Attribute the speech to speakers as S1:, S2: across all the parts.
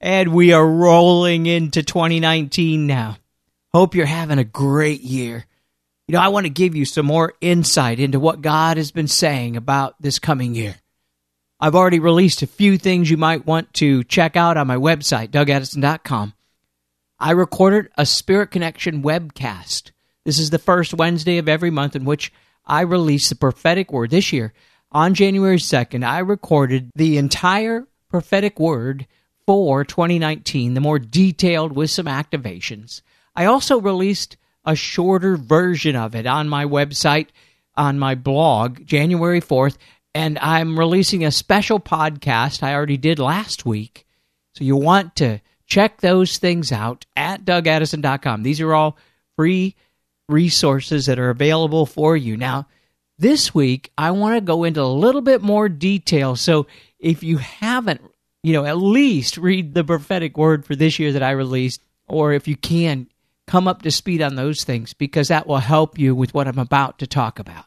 S1: and we are rolling into 2019 now. Hope you're having a great year. You know, I want to give you some more insight into what God has been saying about this coming year. I've already released a few things you might want to check out on my website, dougaddison.com. I recorded a Spirit Connection webcast. This is the first Wednesday of every month in which I release the prophetic word. This year, on January 2nd, I recorded the entire prophetic word for 2019, the more detailed with some activations. I also released a shorter version of it on my website, on my blog, January 4th, and I'm releasing a special podcast I already did last week. So you want to check those things out at dougaddison.com. These are all free resources that are available for you. Now, this week, I want to go into a little bit more detail. So if you haven't, you know, at least read the prophetic word for this year that I released, or if you can, come up to speed on those things because that will help you with what I'm about to talk about.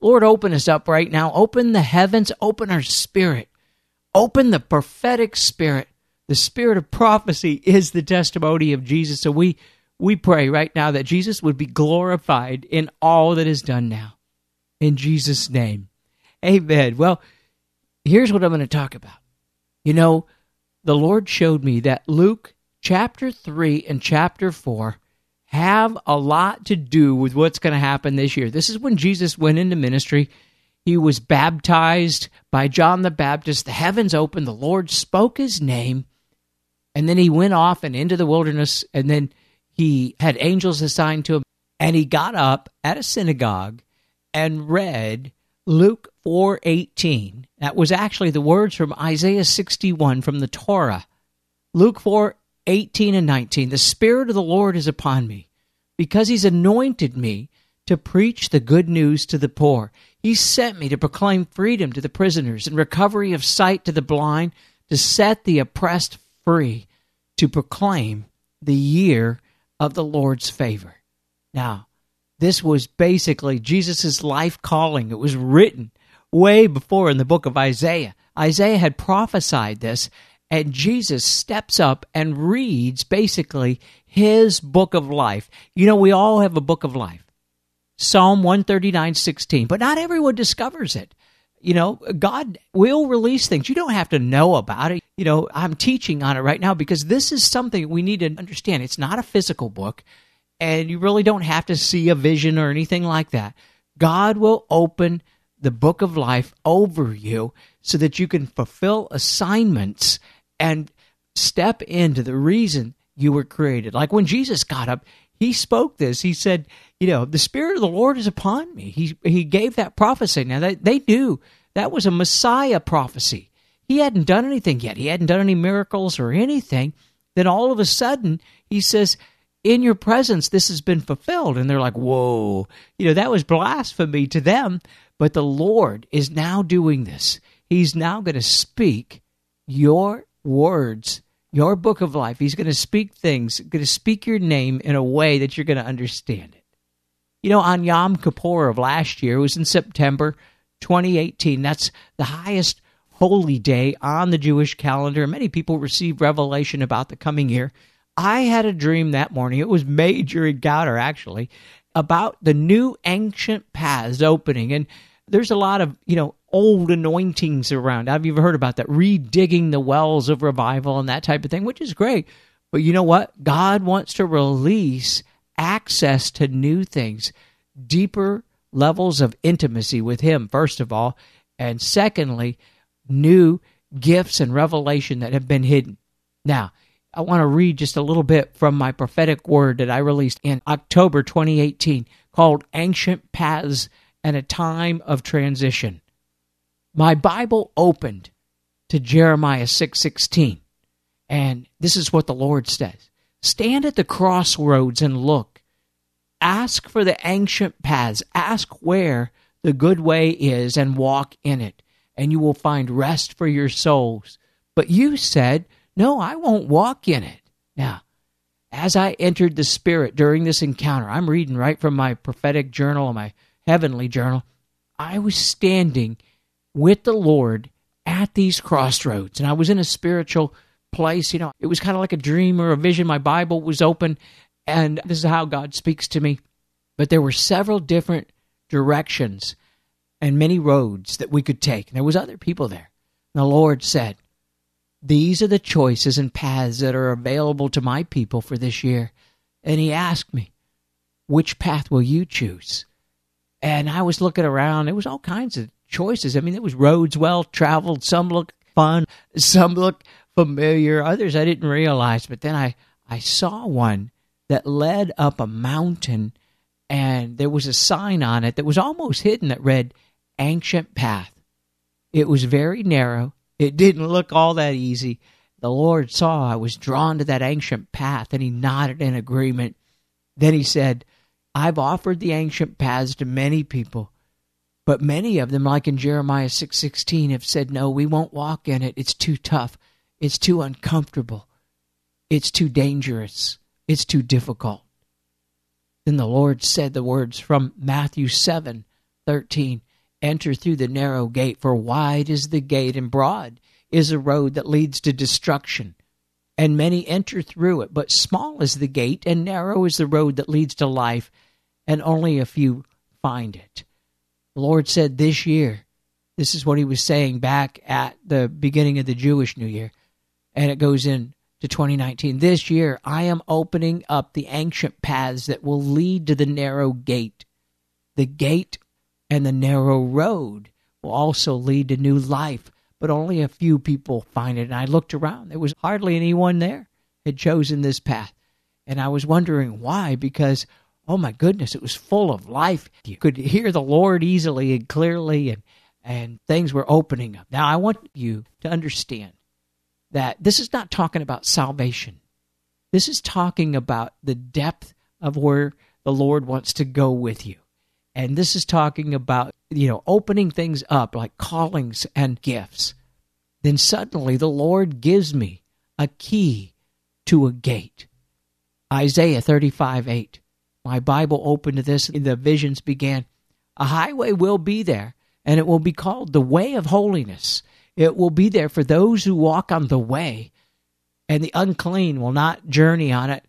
S1: Lord, open us up right now. Open the heavens, open our spirit, open the prophetic spirit the spirit of prophecy is the testimony of Jesus. So we we pray right now that Jesus would be glorified in all that is done now. In Jesus' name. Amen. Well, here's what I'm going to talk about. You know, the Lord showed me that Luke chapter 3 and chapter 4 have a lot to do with what's going to happen this year. This is when Jesus went into ministry. He was baptized by John the Baptist. The heavens opened. The Lord spoke his name. And then he went off and into the wilderness, and then he had angels assigned to him. And he got up at a synagogue and read Luke 4:18. That was actually the words from Isaiah 61 from the Torah. Luke 4:18 and 19. The spirit of the Lord is upon me because he's anointed me to preach the good news to the poor. He sent me to proclaim freedom to the prisoners and recovery of sight to the blind, to set the oppressed free to proclaim the year of the Lord's favor. Now, this was basically Jesus' life calling. It was written way before in the book of Isaiah. Isaiah had prophesied this, and Jesus steps up and reads basically his book of life. You know, we all have a book of life. Psalm 139 16, but not everyone discovers it you know, God will release things. You don't have to know about it. You know, I'm teaching on it right now because this is something we need to understand. It's not a physical book, and you really don't have to see a vision or anything like that. God will open the book of life over you so that you can fulfill assignments and step into the reason you were created. Like when Jesus got up, he spoke this. He said, you know, the Spirit of the Lord is upon me. He he gave that prophecy. Now they, they knew that was a Messiah prophecy. He hadn't done anything yet. He hadn't done any miracles or anything. Then all of a sudden he says, In your presence this has been fulfilled. And they're like, Whoa. You know, that was blasphemy to them. But the Lord is now doing this. He's now going to speak your words your book of life. He's going to speak things, going to speak your name in a way that you're going to understand it. You know, on Yom Kippur of last year, it was in September 2018. That's the highest holy day on the Jewish calendar. Many people received revelation about the coming year. I had a dream that morning. It was Major encounter, actually, about the new ancient paths opening. And there's a lot of, you know, old anointings around. Have you ever heard about that? Redigging the wells of revival and that type of thing, which is great. But you know what? God wants to release access to new things, deeper levels of intimacy with Him, first of all. And secondly, new gifts and revelation that have been hidden. Now, I want to read just a little bit from my prophetic word that I released in October 2018 called Ancient Paths and a Time of Transition my Bible opened to Jeremiah 6:16. And this is what the Lord says Stand at the crossroads and look. Ask for the ancient paths. Ask where the good way is and walk in it, and you will find rest for your souls. But you said, No, I won't walk in it. Now, as I entered the Spirit during this encounter, I'm reading right from my prophetic journal, my heavenly journal. I was standing with the Lord at these crossroads, and I was in a spiritual place. You know, it was kind of like a dream or a vision. My Bible was open, and this is how God speaks to me. But there were several different directions and many roads that we could take. And there was other people there. And the Lord said, These are the choices and paths that are available to my people for this year. And he asked me, Which path will you choose? And I was looking around. There was all kinds of choices. I mean, there was roads well traveled. Some looked fun. Some looked familiar. Others I didn't realize. But then I, I saw one that led up a mountain and there was a sign on it that was almost hidden that read ancient path. It was very narrow. It didn't look all that easy. The Lord saw I was drawn to that ancient path and he nodded in agreement. Then he said, I've offered the ancient paths to many people, but many of them, like in Jeremiah 6:16, have said, "No, we won't walk in it. It's too tough. It's too uncomfortable. It's too dangerous. It's too difficult." Then the Lord said the words from Matthew 7 13 Enter through the narrow gate, for wide is the gate, and broad is a road that leads to destruction. And many enter through it, but small is the gate, and narrow is the road that leads to life, and only a few find it. The Lord said this year, this is what he was saying back at the beginning of the Jewish New Year, and it goes in to 2019. This year, I am opening up the ancient paths that will lead to the narrow gate. The gate and the narrow road will also lead to new life, but only a few people find it. And I looked around, there was hardly anyone there had chosen this path. And I was wondering why, because oh my goodness, it was full of life. You could hear the Lord easily and clearly, and, and things were opening up. Now, I want you to understand that this is not talking about salvation. This is talking about the depth of where the Lord wants to go with you. And this is talking about, you know, opening things up like callings and gifts. Then suddenly the Lord gives me a key to a gate. Isaiah 35 8. My Bible opened to this, and the visions began. A highway will be there, and it will be called the way of holiness it will be there for those who walk on the way, and the unclean will not journey on it.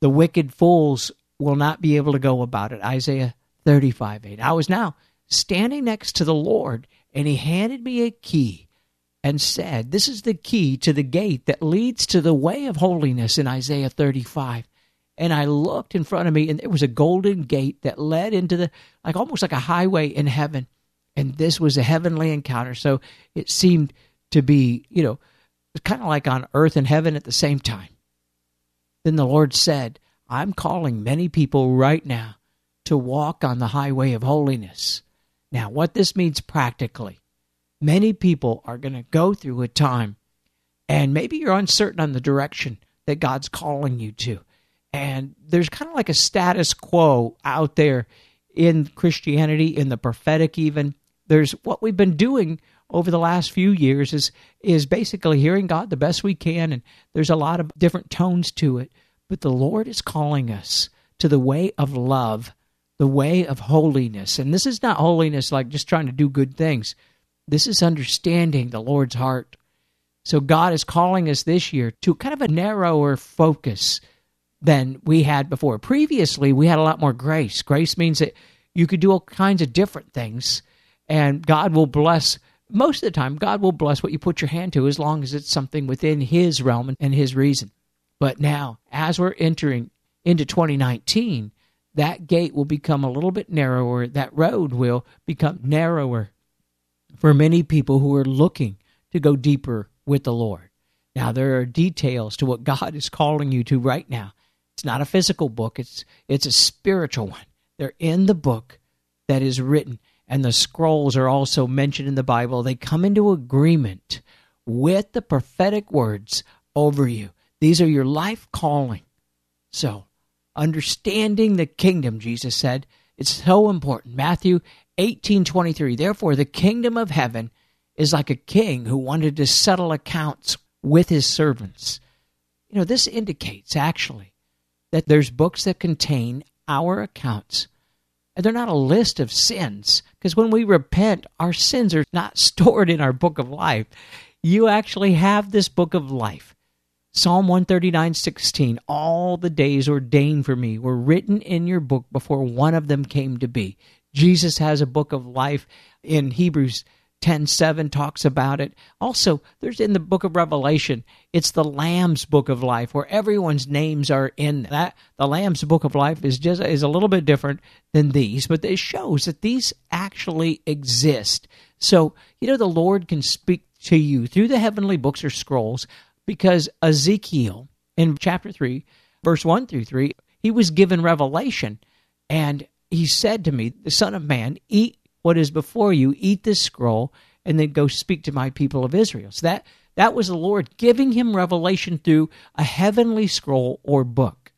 S1: The wicked fools will not be able to go about it. Isaiah 35 8. I was now standing next to the Lord, and he handed me a key and said, This is the key to the gate that leads to the way of holiness in Isaiah 35. And I looked in front of me, and there was a golden gate that led into the, like almost like a highway in heaven and this was a heavenly encounter. So it seemed to be, you know, kind of like on earth and heaven at the same time. Then the Lord said, I'm calling many people right now to walk on the highway of holiness. Now, what this means practically, many people are going to go through a time, and maybe you're uncertain on the direction that God's calling you to. And there's kind of like a status quo out there in Christianity, in the prophetic, even, there's what we've been doing over the last few years is is basically hearing God the best we can and there's a lot of different tones to it but the Lord is calling us to the way of love the way of holiness. And this is not holiness like just trying to do good things. This is understanding the Lord's heart. So God is calling us this year to kind of a narrower focus than we had before. Previously we had a lot more grace. Grace means that you could do all kinds of different things and God will bless most of the time God will bless what you put your hand to as long as it's something within his realm and his reason. But now, as we're entering into 2019, that gate will become a little bit narrower, that road will become narrower for many people who are looking to go deeper with the Lord. Now there are details to what God is calling you to right now. It's not a physical book, it's it's a spiritual one. They're in the book that is written and the scrolls are also mentioned in the Bible, they come into agreement with the prophetic words over you. These are your life calling. So, understanding the kingdom, Jesus said, it's so important. Matthew 18:23. Therefore, the kingdom of heaven is like a king who wanted to settle accounts with his servants. You know, this indicates actually that there's books that contain our accounts. And they're not a list of sins, because when we repent, our sins are not stored in our book of life. You actually have this book of life. Psalm 139, 16. All the days ordained for me were written in your book before one of them came to be. Jesus has a book of life in Hebrews 10 7 talks about it. Also, there's in the book of Revelation, it's the Lamb's book of life where everyone's names are in that. The Lamb's book of life is just is a little bit different than these, but it shows that these actually exist. So, you know, the Lord can speak to you through the heavenly books or scrolls because Ezekiel in chapter 3, verse 1 through 3, he was given revelation and he said to me, The Son of Man, eat what is before you, eat this scroll, and then go speak to my people of Israel. So that, that was the Lord giving him revelation through a heavenly scroll or book.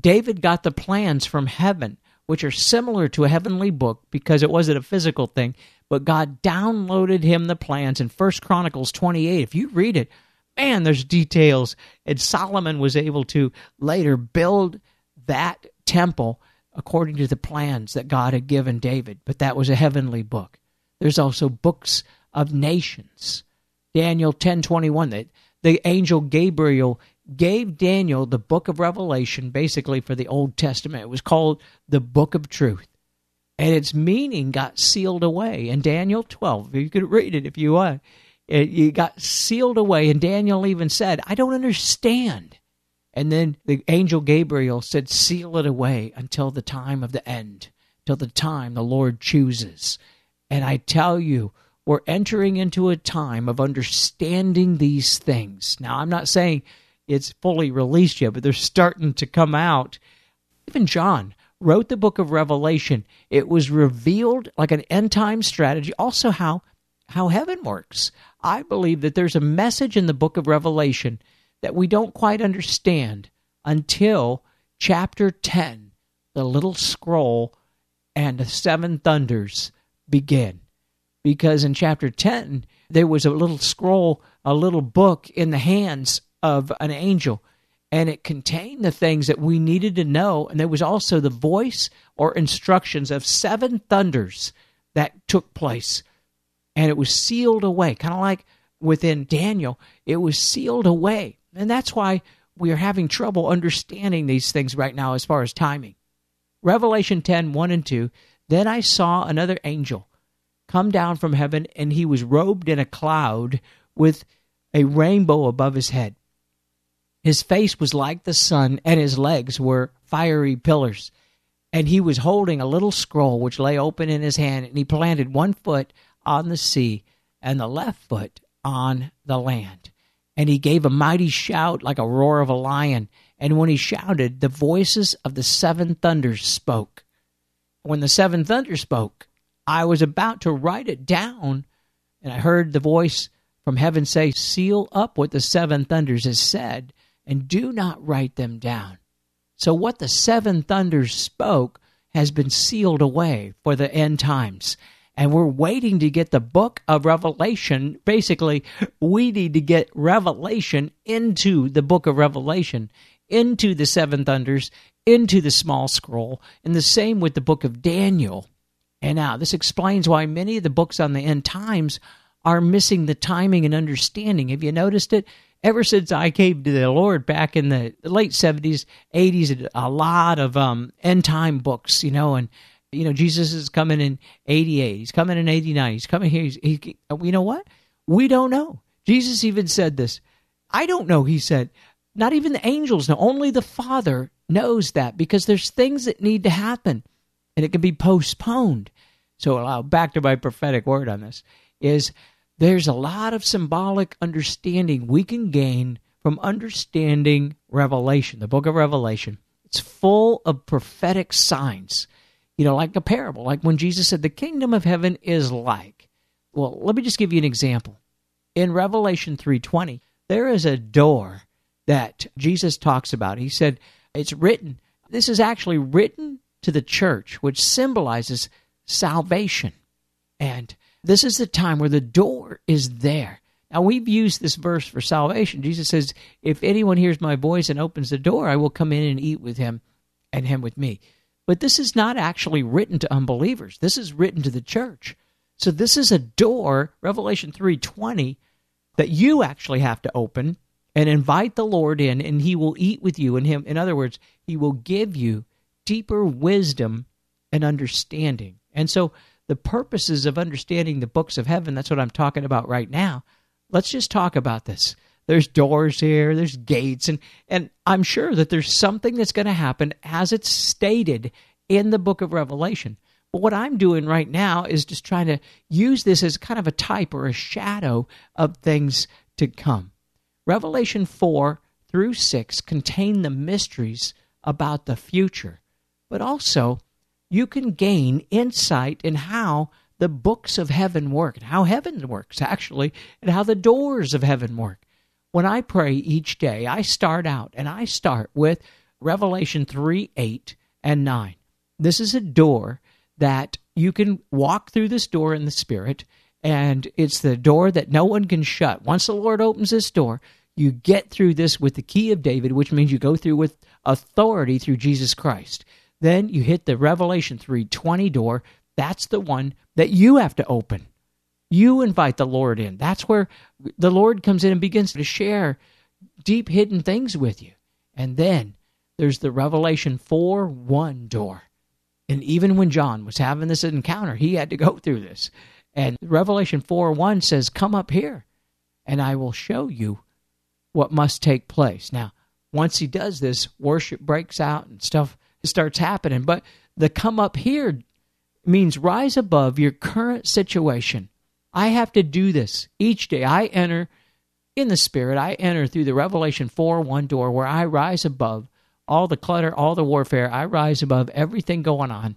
S1: David got the plans from heaven, which are similar to a heavenly book because it wasn't a physical thing, but God downloaded him the plans in First Chronicles 28. If you read it, man, there's details. And Solomon was able to later build that temple according to the plans that God had given David, but that was a heavenly book. There's also books of nations. Daniel 10:21 that the angel Gabriel gave Daniel the book of Revelation basically for the Old Testament. It was called the book of truth. And its meaning got sealed away in Daniel 12. You could read it if you want. It, got sealed away and Daniel even said, "I don't understand." And then the angel Gabriel said, Seal it away until the time of the end, till the time the Lord chooses. And I tell you, we're entering into a time of understanding these things. Now, I'm not saying it's fully released yet, but they're starting to come out. Even John wrote the book of Revelation. It was revealed like an end time strategy, also how how heaven works. I believe that there's a message in the book of Revelation that we don't quite understand until chapter 10, the little scroll and the seven thunders begin. Because in chapter 10, there was a little scroll, a little book in the hands of an angel, and it contained the things that we needed to know. And there was also the voice or instructions of seven thunders that took place. And it was sealed away, kind of like within Daniel, it was sealed away. And that's why we are having trouble understanding these things right now as far as timing. Revelation 10 1 and 2 Then I saw another angel come down from heaven, and he was robed in a cloud with a rainbow above his head. His face was like the sun, and his legs were fiery pillars. And he was holding a little scroll which lay open in his hand, and he planted one foot on the sea and the left foot on the land and he gave a mighty shout like a roar of a lion. And when he shouted, the voices of the seven thunders spoke. When the seven thunders spoke, I was about to write it down, and I heard the voice from heaven say, Seal up what the seven thunders has said, and do not write them down. So, what the seven thunders spoke has been sealed away for the end times and we're waiting to get the book of Revelation. Basically, we need to get Revelation into the book of Revelation, into the seven thunders, into the small scroll, and the same with the book of Daniel. And now, this explains why many of the books on the end times are missing the timing and understanding. Have you noticed it? Ever since I came to the Lord back in the late 70s, 80s, a lot of um, end time books, you know, and you know, Jesus is coming in 88. He's coming in 89. He's coming here. He's, he, you know what? We don't know. Jesus even said this. I don't know, he said. Not even the angels know. Only the Father knows that because there's things that need to happen and it can be postponed. So, back to my prophetic word on this is there's a lot of symbolic understanding we can gain from understanding Revelation, the book of Revelation. It's full of prophetic signs you know, like a parable, like when Jesus said, The kingdom of heaven is like. Well, let me just give you an example. In Revelation 3:20, there is a door that Jesus talks about. He said, It's written. This is actually written to the church, which symbolizes salvation. And this is the time where the door is there. Now, we've used this verse for salvation. Jesus says, If anyone hears my voice and opens the door, I will come in and eat with him and him with me. But this is not actually written to unbelievers. This is written to the church. So this is a door, Revelation 3:20, that you actually have to open and invite the Lord in and he will eat with you and him. In other words, he will give you deeper wisdom and understanding. And so the purposes of understanding the books of heaven, that's what I'm talking about right now. Let's just talk about this. There's doors here, there's gates, and, and I'm sure that there's something that's going to happen as it's stated in the book of Revelation. But what I'm doing right now is just trying to use this as kind of a type or a shadow of things to come. Revelation 4 through 6 contain the mysteries about the future, but also you can gain insight in how the books of heaven work, and how heaven works, actually, and how the doors of heaven work. When I pray each day, I start out and I start with Revelation 3 8 and 9. This is a door that you can walk through this door in the Spirit, and it's the door that no one can shut. Once the Lord opens this door, you get through this with the key of David, which means you go through with authority through Jesus Christ. Then you hit the Revelation 3:20 door. That's the one that you have to open. You invite the Lord in. That's where the Lord comes in and begins to share deep hidden things with you. And then there's the Revelation 4 1 door. And even when John was having this encounter, he had to go through this. And Revelation 4 1 says, Come up here, and I will show you what must take place. Now, once he does this, worship breaks out and stuff starts happening. But the come up here means rise above your current situation. I have to do this each day. I enter in the Spirit, I enter through the Revelation 4 1 door where I rise above all the clutter, all the warfare. I rise above everything going on.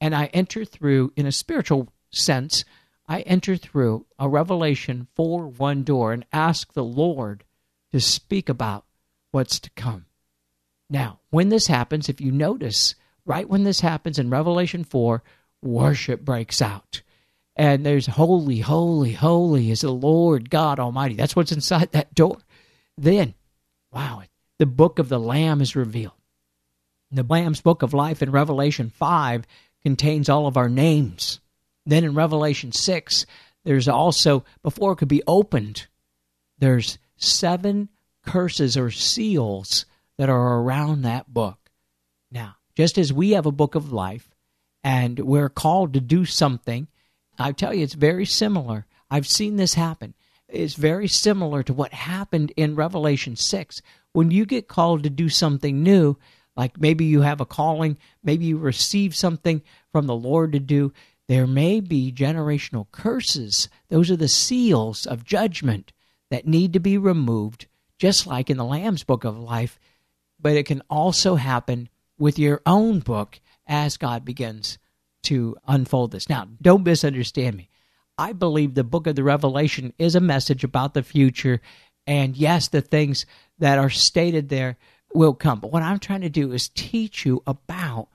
S1: And I enter through, in a spiritual sense, I enter through a Revelation 4 1 door and ask the Lord to speak about what's to come. Now, when this happens, if you notice, right when this happens in Revelation 4, worship breaks out. And there's holy, holy, holy is the Lord God Almighty. That's what's inside that door. Then, wow, the book of the Lamb is revealed. The Lamb's book of life in Revelation 5 contains all of our names. Then in Revelation 6, there's also, before it could be opened, there's seven curses or seals that are around that book. Now, just as we have a book of life and we're called to do something, I tell you, it's very similar. I've seen this happen. It's very similar to what happened in Revelation 6 when you get called to do something new, like maybe you have a calling, maybe you receive something from the Lord to do, there may be generational curses. Those are the seals of judgment that need to be removed, just like in the Lamb's Book of Life. But it can also happen with your own book as God begins to unfold this. Now, don't misunderstand me. I believe the book of the Revelation is a message about the future. And yes, the things that are stated there will come. But what I'm trying to do is teach you about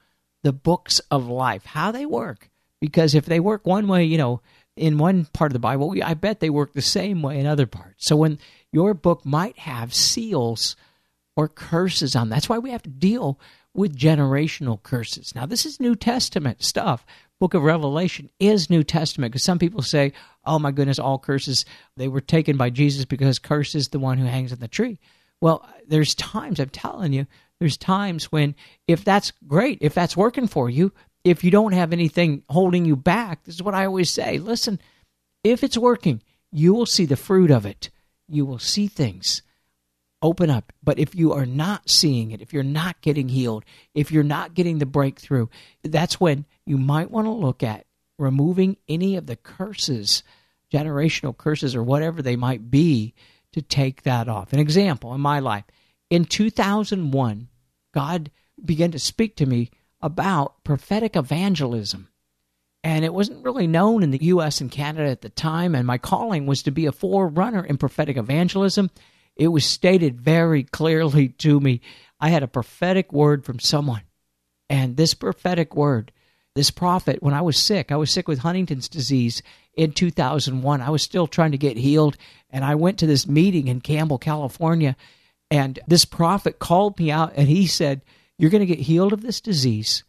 S1: the books of life, how they work. Because if they work one way, you know, in one part of the Bible, I bet they work the same way in other parts. So when your book might have seals or curses on, that's why we have to deal with generational curses. Now, this is New Testament stuff. Book of Revelation is New Testament because some people say, oh my goodness, all curses, they were taken by Jesus because curse is the one who hangs on the tree. Well, there's times, I'm telling you, there's times when if that's great, if that's working for you, if you don't have anything holding you back, this is what I always say listen, if it's working, you will see the fruit of it. You will see things open up. But if you are not seeing it, if you're not getting healed, if you're not getting the breakthrough, that's when you might want to look at removing any of the curses, generational curses, or whatever they might be to take that off. An example in my life in 2001, God began to speak to me about prophetic evangelism. And it wasn't really known in the US and Canada at the time. And my calling was to be a forerunner in prophetic evangelism. It was stated very clearly to me. I had a prophetic word from someone. And this prophetic word, this prophet, when I was sick, I was sick with Huntington's disease in 2001. I was still trying to get healed. And I went to this meeting in Campbell, California. And this prophet called me out and he said, You're going to get healed of this disease.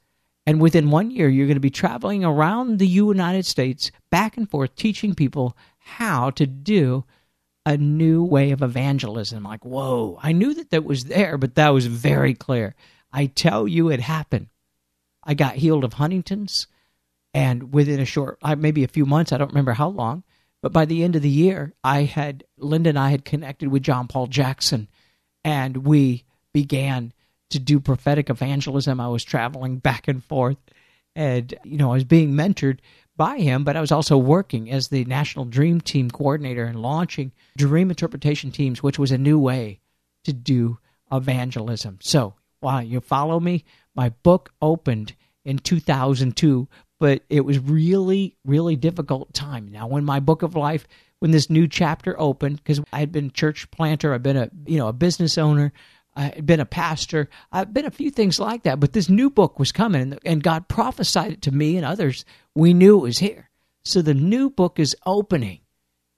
S1: And within one year, you're going to be traveling around the United States back and forth teaching people how to do a new way of evangelism. Like, whoa, I knew that that was there, but that was very clear. I tell you, it happened. I got healed of Huntington's, and within a short, maybe a few months, I don't remember how long, but by the end of the year, I had, Linda and I had connected with John Paul Jackson, and we began to do prophetic evangelism. I was traveling back and forth, and, you know, I was being mentored by him, but I was also working as the National Dream Team coordinator and launching dream interpretation teams, which was a new way to do evangelism. So, while you follow me, my book opened in 2002, but it was really, really difficult time. Now, when my book of life, when this new chapter opened, because I had been church planter, I've been a you know a business owner, I've been a pastor. I've been a few things like that. But this new book was coming, and God prophesied it to me and others. We knew it was here. So the new book is opening.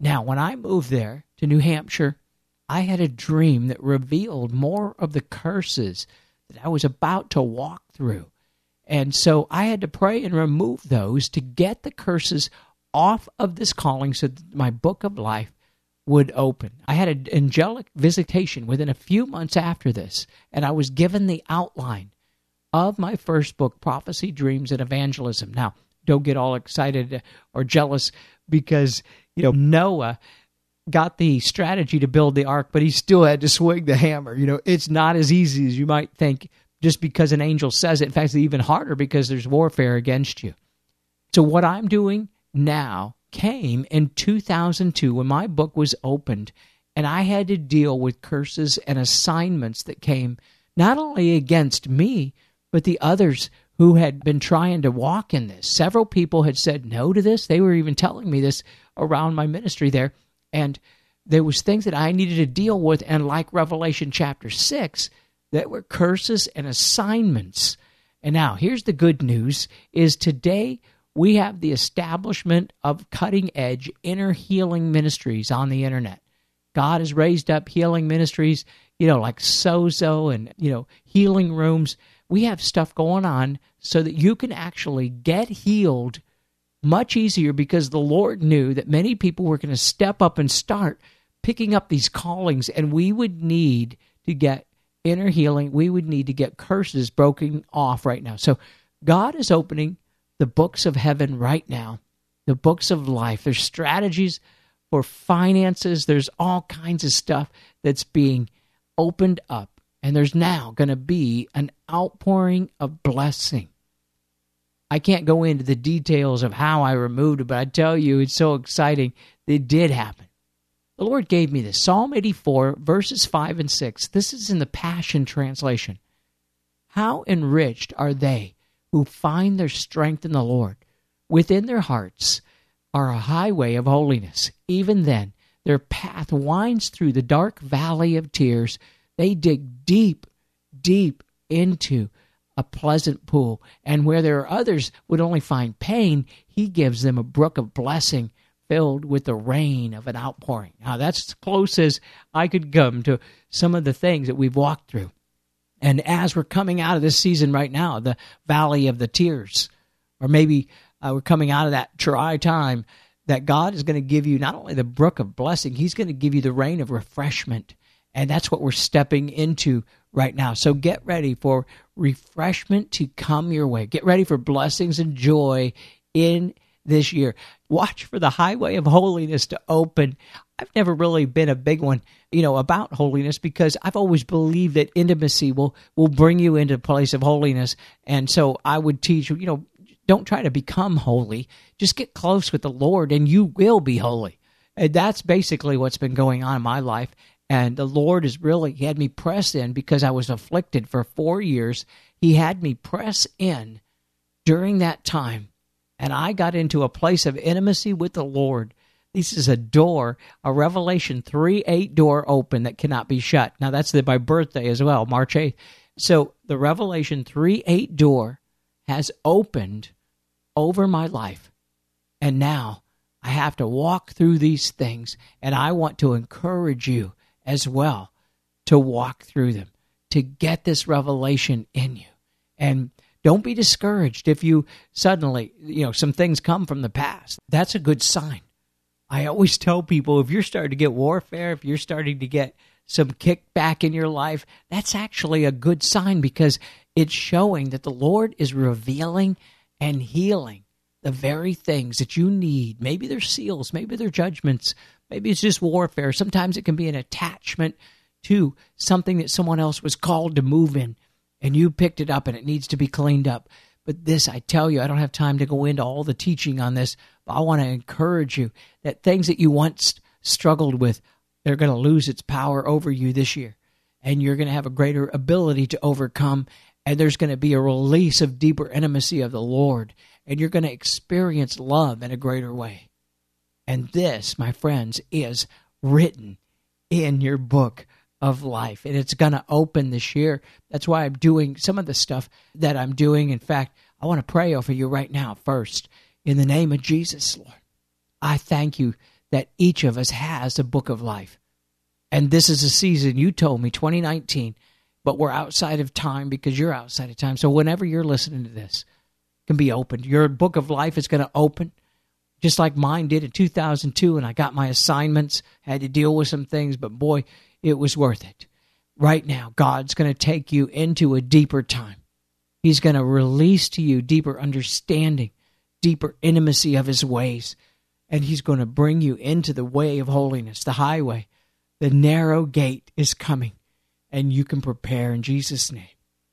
S1: Now, when I moved there to New Hampshire, I had a dream that revealed more of the curses that I was about to walk through. And so I had to pray and remove those to get the curses off of this calling so that my book of life would open. I had an angelic visitation within a few months after this, and I was given the outline of my first book, Prophecy, Dreams, and Evangelism. Now, don't get all excited or jealous because, you know, Noah got the strategy to build the ark, but he still had to swing the hammer. You know, it's not as easy as you might think just because an angel says it. In fact, it's even harder because there's warfare against you. So, what I'm doing now came in 2002 when my book was opened and I had to deal with curses and assignments that came not only against me, but the others who had been trying to walk in this. Several people had said no to this. They were even telling me this around my ministry there. And there was things that I needed to deal with and like Revelation chapter 6 that were curses and assignments. And now here's the good news is today we have the establishment of cutting edge inner healing ministries on the internet. God has raised up healing ministries, you know, like Sozo and, you know, healing rooms. We have stuff going on so that you can actually get healed much easier because the Lord knew that many people were going to step up and start picking up these callings, and we would need to get inner healing. We would need to get curses broken off right now. So God is opening the books of heaven right now, the books of life. There's strategies for finances, there's all kinds of stuff that's being opened up. And there's now going to be an outpouring of blessing. I can't go into the details of how I removed it, but I tell you, it's so exciting. It did happen. The Lord gave me this Psalm 84, verses 5 and 6. This is in the Passion Translation. How enriched are they who find their strength in the Lord. Within their hearts are a highway of holiness. Even then, their path winds through the dark valley of tears. They dig deep, deep into a pleasant pool. And where there are others would only find pain, he gives them a brook of blessing filled with the rain of an outpouring. Now, that's as close as I could come to some of the things that we've walked through. And as we're coming out of this season right now, the valley of the tears, or maybe uh, we're coming out of that dry time, that God is going to give you not only the brook of blessing, He's going to give you the rain of refreshment. And that's what we're stepping into right now. So get ready for refreshment to come your way. Get ready for blessings and joy in this year. Watch for the highway of holiness to open. I've never really been a big one, you know, about holiness because I've always believed that intimacy will will bring you into a place of holiness. And so I would teach, you know, don't try to become holy. Just get close with the Lord and you will be holy. And that's basically what's been going on in my life. And the Lord has really had me press in because I was afflicted for 4 years. He had me press in during that time and I got into a place of intimacy with the Lord This is a door, a Revelation 3 8 door open that cannot be shut. Now, that's my birthday as well, March 8th. So, the Revelation 3 8 door has opened over my life. And now I have to walk through these things. And I want to encourage you as well to walk through them, to get this revelation in you. And don't be discouraged if you suddenly, you know, some things come from the past. That's a good sign. I always tell people if you're starting to get warfare, if you're starting to get some kickback in your life, that's actually a good sign because it's showing that the Lord is revealing and healing the very things that you need. Maybe they're seals, maybe they're judgments, maybe it's just warfare. Sometimes it can be an attachment to something that someone else was called to move in and you picked it up and it needs to be cleaned up. But this, I tell you, I don't have time to go into all the teaching on this, but I want to encourage you that things that you once struggled with, they're going to lose its power over you this year. And you're going to have a greater ability to overcome. And there's going to be a release of deeper intimacy of the Lord. And you're going to experience love in a greater way. And this, my friends, is written in your book of life. And it's going to open this year. That's why I'm doing some of the stuff that I'm doing. In fact, I want to pray over you right now first. In the name of Jesus, Lord, I thank you that each of us has a book of life. And this is a season, you told me, 2019, but we're outside of time because you're outside of time. So whenever you're listening to this, can be opened. Your book of life is going to open just like mine did in 2002 and I got my assignments, had to deal with some things, but boy, it was worth it. Right now, God's going to take you into a deeper time. He's going to release to you deeper understanding, deeper intimacy of His ways, and He's going to bring you into the way of holiness, the highway. The narrow gate is coming, and you can prepare in Jesus' name.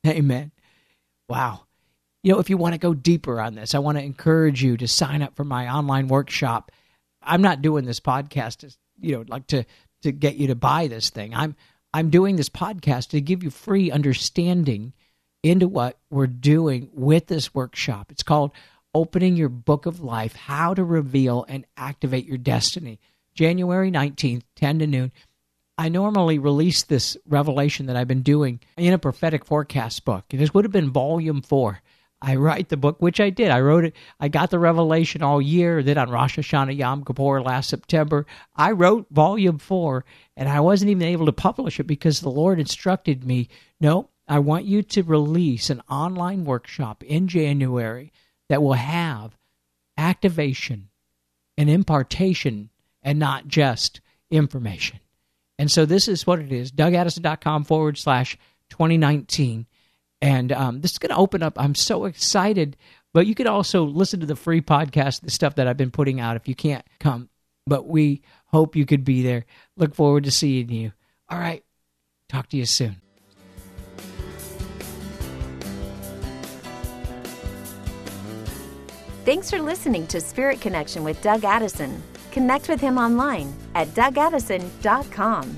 S1: Amen. Wow. You know, if you want to go deeper on this, I want to encourage you to sign up for my online workshop. I'm not doing this podcast you know, like to to get you to buy this thing. I'm I'm doing this podcast to give you free understanding into what we're doing with this workshop. It's called Opening Your Book of Life: How to Reveal and Activate Your Destiny. January 19th, 10 to noon. I normally release this revelation that I've been doing in a prophetic forecast book. This would have been volume 4. I write the book, which I did. I wrote it. I got the revelation all year. Then on Rosh Hashanah Yom Kippur last September, I wrote volume four, and I wasn't even able to publish it because the Lord instructed me. No, I want you to release an online workshop in January that will have activation and impartation and not just information. And so this is what it is DougAddison.com forward slash 2019 and um, this is going to open up. I'm so excited. But you could also listen to the free podcast, the stuff that I've been putting out if you can't come. But we hope you could be there. Look forward to seeing you. All right. Talk to you soon.
S2: Thanks for listening to Spirit Connection with Doug Addison. Connect with him online at dougaddison.com.